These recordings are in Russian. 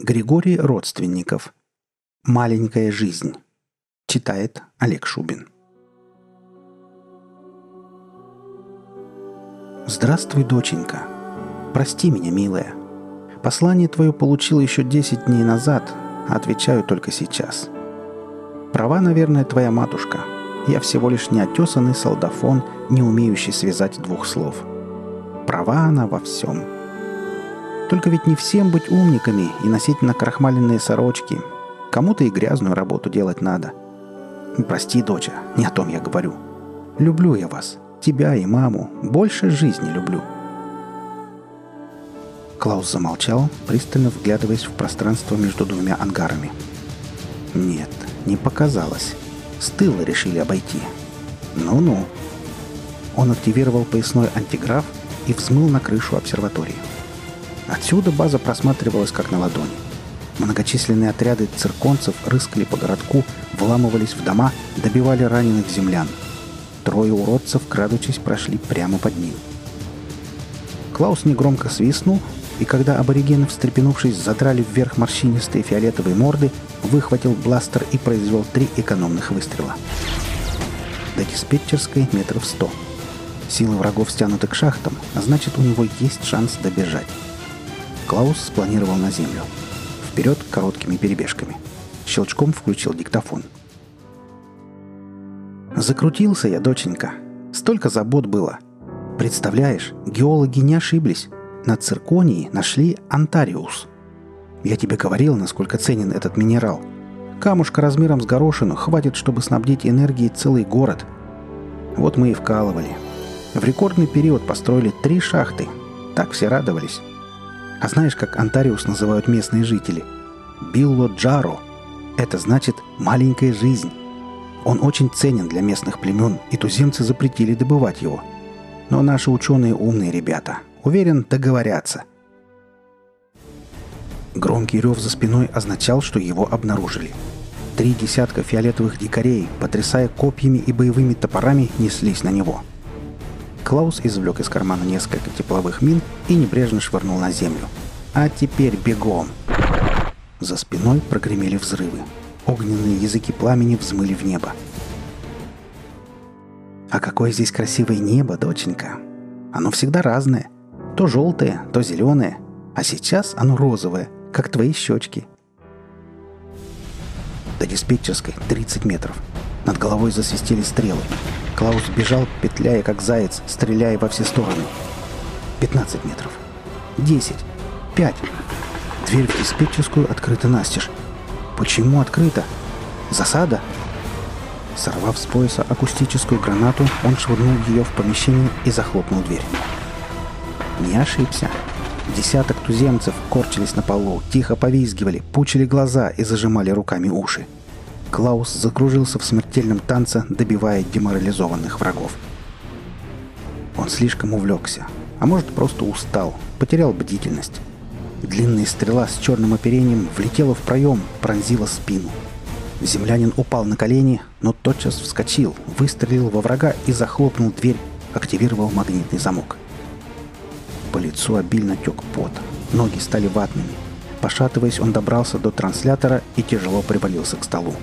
Григорий Родственников. Маленькая жизнь. Читает Олег Шубин. Здравствуй, доченька. Прости меня, милая. Послание твое получил еще 10 дней назад, а отвечаю только сейчас. Права, наверное, твоя матушка. Я всего лишь неотесанный солдафон, не умеющий связать двух слов. Права она во всем – только ведь не всем быть умниками и носить накрахмаленные сорочки. Кому-то и грязную работу делать надо. Прости, доча, не о том я говорю. Люблю я вас, тебя и маму, больше жизни люблю. Клаус замолчал, пристально вглядываясь в пространство между двумя ангарами. Нет, не показалось. С тыла решили обойти. Ну-ну. Он активировал поясной антиграф и взмыл на крышу обсерватории. Отсюда база просматривалась как на ладони. Многочисленные отряды цирконцев рыскали по городку, вламывались в дома, добивали раненых землян. Трое уродцев, крадучись, прошли прямо под ним. Клаус негромко свистнул, и когда аборигены, встрепенувшись, задрали вверх морщинистые фиолетовые морды, выхватил бластер и произвел три экономных выстрела. До диспетчерской метров сто. Силы врагов стянуты к шахтам, а значит, у него есть шанс добежать. Клаус спланировал на землю. Вперед короткими перебежками. Щелчком включил диктофон. Закрутился я, доченька. Столько забот было. Представляешь, геологи не ошиблись. На цирконии нашли антариус. Я тебе говорил, насколько ценен этот минерал. Камушка размером с горошину хватит, чтобы снабдить энергией целый город. Вот мы и вкалывали. В рекордный период построили три шахты. Так все радовались. А знаешь, как Антариус называют местные жители? Билло Джаро. Это значит «маленькая жизнь». Он очень ценен для местных племен, и туземцы запретили добывать его. Но наши ученые умные ребята. Уверен, договорятся. Громкий рев за спиной означал, что его обнаружили. Три десятка фиолетовых дикарей, потрясая копьями и боевыми топорами, неслись на него – Клаус извлек из кармана несколько тепловых мин и небрежно швырнул на землю. «А теперь бегом!» За спиной прогремели взрывы. Огненные языки пламени взмыли в небо. «А какое здесь красивое небо, доченька! Оно всегда разное. То желтое, то зеленое. А сейчас оно розовое, как твои щечки». До диспетчерской 30 метров. Над головой засвистели стрелы. Клаус бежал, петляя как заяц, стреляя во все стороны. 15 метров. 10. 5. Дверь в диспетчерскую открыта настежь. Почему открыта? Засада? Сорвав с пояса акустическую гранату, он швырнул ее в помещение и захлопнул дверь. Не ошибся. Десяток туземцев корчились на полу, тихо повизгивали, пучили глаза и зажимали руками уши. Клаус закружился в смертельном танце, добивая деморализованных врагов. Он слишком увлекся, а может просто устал, потерял бдительность. Длинная стрела с черным оперением влетела в проем, пронзила спину. Землянин упал на колени, но тотчас вскочил, выстрелил во врага и захлопнул дверь, активировал магнитный замок. По лицу обильно тек пот, ноги стали ватными. Пошатываясь, он добрался до транслятора и тяжело привалился к столу.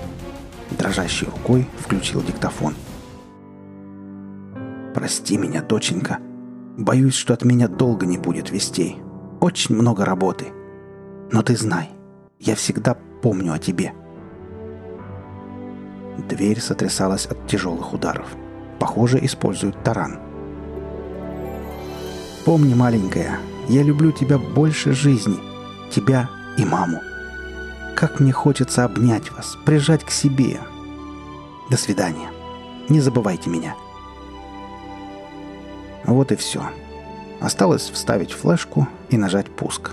Дрожащей рукой включил диктофон. «Прости меня, доченька. Боюсь, что от меня долго не будет вестей. Очень много работы. Но ты знай, я всегда помню о тебе». Дверь сотрясалась от тяжелых ударов. Похоже, используют таран. «Помни, маленькая, я люблю тебя больше жизни. Тебя и маму». Как мне хочется обнять вас, прижать к себе. До свидания. Не забывайте меня. Вот и все. Осталось вставить флешку и нажать пуск.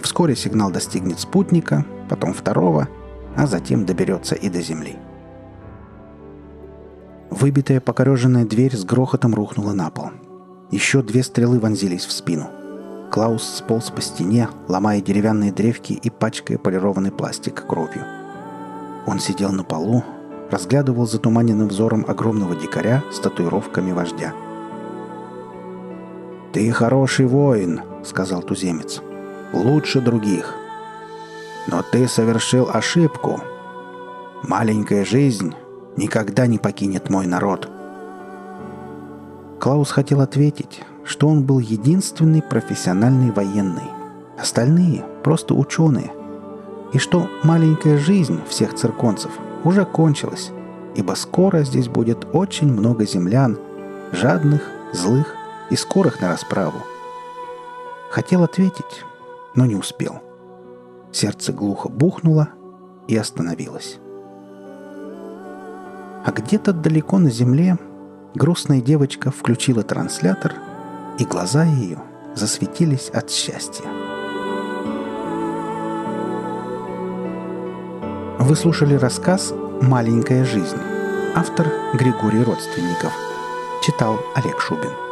Вскоре сигнал достигнет спутника, потом второго, а затем доберется и до Земли. Выбитая покореженная дверь с грохотом рухнула на пол. Еще две стрелы вонзились в спину – Клаус сполз по стене, ломая деревянные древки и пачкая полированный пластик кровью. Он сидел на полу, разглядывал затуманенным взором огромного дикаря с татуировками вождя. «Ты хороший воин», — сказал туземец. «Лучше других». Но ты совершил ошибку. Маленькая жизнь никогда не покинет мой народ. Клаус хотел ответить, что он был единственный профессиональный военный. Остальные – просто ученые. И что маленькая жизнь всех цирконцев уже кончилась, ибо скоро здесь будет очень много землян, жадных, злых и скорых на расправу. Хотел ответить, но не успел. Сердце глухо бухнуло и остановилось. А где-то далеко на земле грустная девочка включила транслятор, и глаза ее засветились от счастья. Вы слушали рассказ «Маленькая жизнь». Автор Григорий Родственников. Читал Олег Шубин.